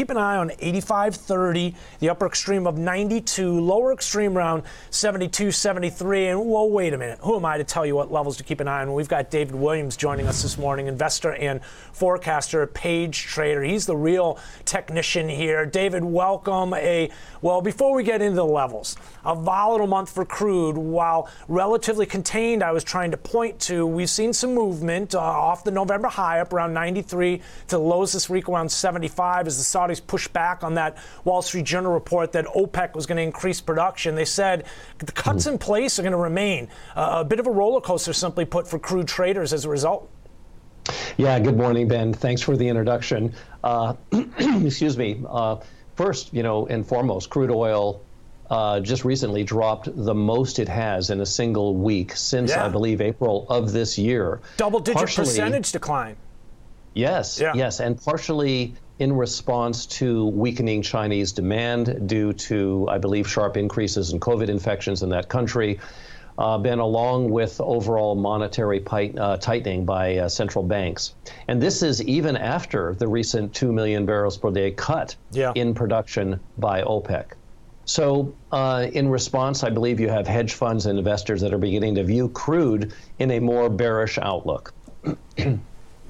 keep an eye on 85.30, the upper extreme of 92, lower extreme around 72, 73. And whoa, wait a minute. Who am I to tell you what levels to keep an eye on? We've got David Williams joining us this morning, investor and forecaster Page Trader. He's the real technician here. David, welcome. A well, before we get into the levels, a volatile month for crude, while relatively contained. I was trying to point to. We've seen some movement uh, off the November high up around 93 to lows this week around 75 as the Saudis push back on that Wall Street Journal report that OPEC was going to increase production. They said the cuts in place are going to remain. Uh, a bit of a roller coaster, simply put, for crude traders as a result. Yeah, good morning, Ben. Thanks for the introduction. Uh, excuse me. Uh, first, you know, and foremost, crude oil uh, just recently dropped the most it has in a single week since, yeah. I believe, April of this year. Double digit Partially, percentage decline. Yes, yeah. yes, and partially in response to weakening Chinese demand due to, I believe, sharp increases in COVID infections in that country. Uh, been along with overall monetary uh, tightening by uh, central banks. And this is even after the recent 2 million barrels per day cut yeah. in production by OPEC. So, uh, in response, I believe you have hedge funds and investors that are beginning to view crude in a more bearish outlook.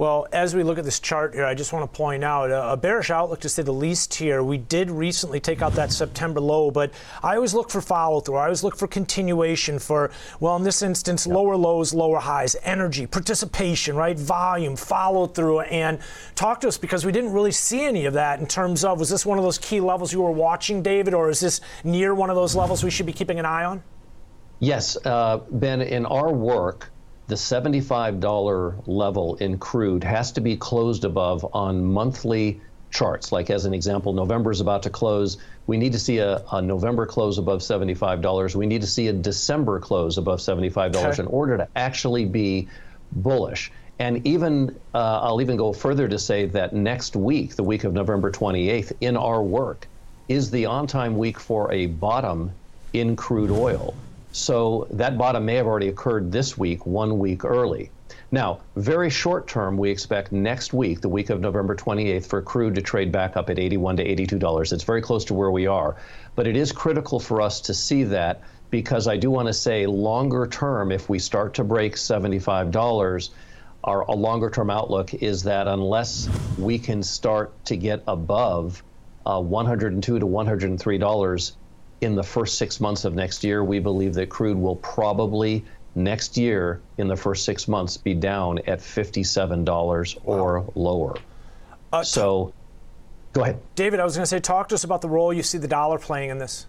Well, as we look at this chart here, I just want to point out a, bearish outlook to say the least here. We did recently take out that September low, but I always look for follow through. I always look for continuation for, well, in this instance, yep. lower lows, lower highs, energy, participation, right? Volume, follow through, and talk to us because we didn't really see any of that in terms of was this one of those key levels you were watching, David, or is this near one of those levels we should be keeping an eye on? Yes, uh, Ben, in our work, the $75 level in crude has to be closed above on monthly charts. Like, as an example, November is about to close. We need to see a, a November close above $75. We need to see a December close above $75 okay. in order to actually be bullish. And even, uh, I'll even go further to say that next week, the week of November 28th, in our work, is the on time week for a bottom in crude oil. So that bottom may have already occurred this week, one week early. Now, very short term, we expect next week, the week of November 28th, for crude to trade back up at 81 to 82 dollars. It's very close to where we are, but it is critical for us to see that because I do want to say longer term, if we start to break 75 dollars, our a longer term outlook is that unless we can start to get above uh, 102 to 103 dollars in the first six months of next year, we believe that crude will probably next year in the first six months be down at $57 or lower. Uh, so go ahead. David, I was going to say, talk to us about the role you see the dollar playing in this.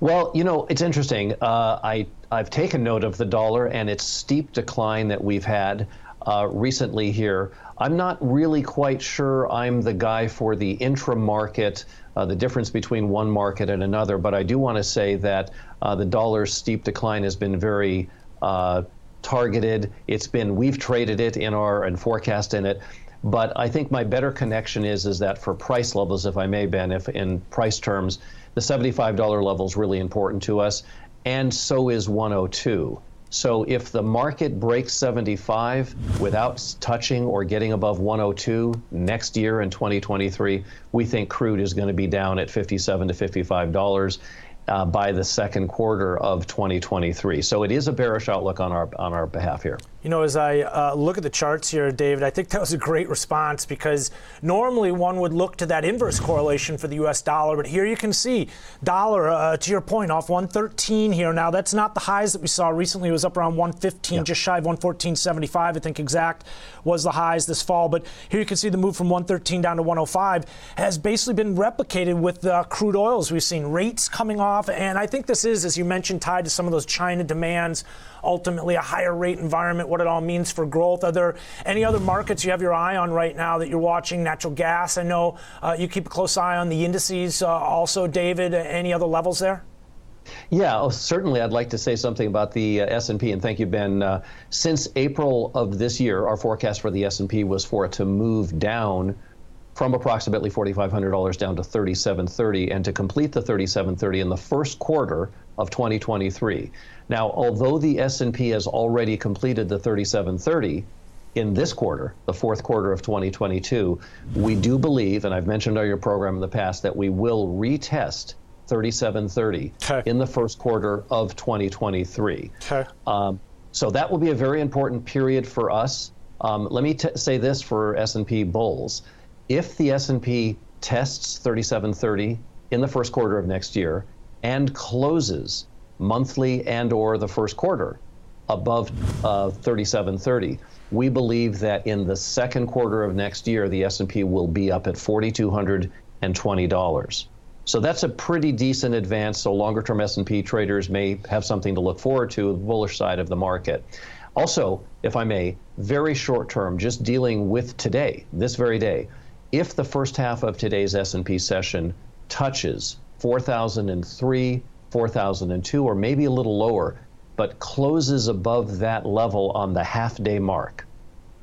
Well, you know, it's interesting. Uh, I, I've taken note of the dollar and its steep decline that we've had uh, recently here. I'm not really quite sure I'm the guy for the intra market, uh, the difference between one market and another, but I do want to say that uh, the dollar's steep decline has been very uh, targeted. It's been, we've traded it in our and forecast in it. But I think my better connection is is that for price levels, if I may, Ben, if in price terms, the $75 level is really important to us, and so is 102. So if the market breaks 75 without touching or getting above 102 next year in 2023, we think crude is going to be down at 57 to 55 dollars uh, by the second quarter of 2023. So it is a bearish outlook on our on our behalf here. You know, as I uh, look at the charts here, David, I think that was a great response because normally one would look to that inverse correlation for the U.S. dollar, but here you can see dollar, uh, to your point, off 113 here. Now that's not the highs that we saw recently. It was up around 115, yeah. just shy of 114.75. I think exact was the highs this fall. But here you can see the move from 113 down to 105 has basically been replicated with uh, crude oils. We've seen rates coming off, and I think this is, as you mentioned, tied to some of those China demands ultimately a higher rate environment, what it all means for growth. Are there any other markets you have your eye on right now that you're watching? Natural gas, I know uh, you keep a close eye on the indices. Uh, also, David, any other levels there? Yeah, oh, certainly. I'd like to say something about the uh, S&P, and thank you, Ben. Uh, since April of this year, our forecast for the S&P was for it to move down from approximately $4,500 down to 3730, and to complete the 3730 in the first quarter of 2023. Now, although the S&P has already completed the 3730, in this quarter, the fourth quarter of 2022, we do believe, and I've mentioned on your program in the past, that we will retest 3730 Okay. in the first quarter of 2023. Okay. Um, so that will be a very important period for us. Um, let me t- say this for S&P bulls: if the S&P tests 3730 in the first quarter of next year and closes monthly and/or the first quarter above uh, 3730, we believe that in the second quarter of next year the S&P will be up at $4,220. So that's a pretty decent advance. So longer-term S&P traders may have something to look forward to, the bullish side of the market. Also, if I may, very short-term, just dealing with today, this very day, if the first half of today's S&P session touches 4,003, 4,002, or maybe a little lower, but closes above that level on the half-day mark,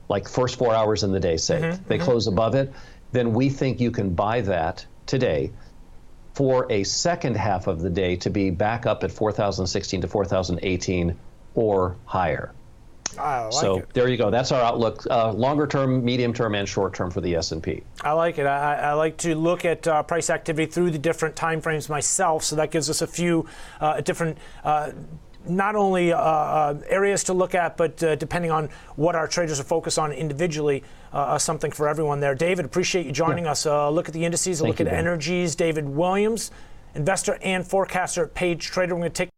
like first four hours in the day, say, mm-hmm, they mm-hmm. close above it, then we think you can buy that today for a second half of the day to be back up at 4,016 to 4,018 or higher. I like so it. there you go. That's our outlook, uh, longer term, medium term, and short term for the S&P. I like it. I, I like to look at uh, price activity through the different time frames myself, so that gives us a few uh, different. Uh, not only uh, uh, areas to look at, but uh, depending on what our traders are focused on individually, uh, uh, something for everyone there. David, appreciate you joining us. Uh, look at the indices, Thank look you, at Ben. energies. David Williams, investor and forecaster at Page Trader. We're going to take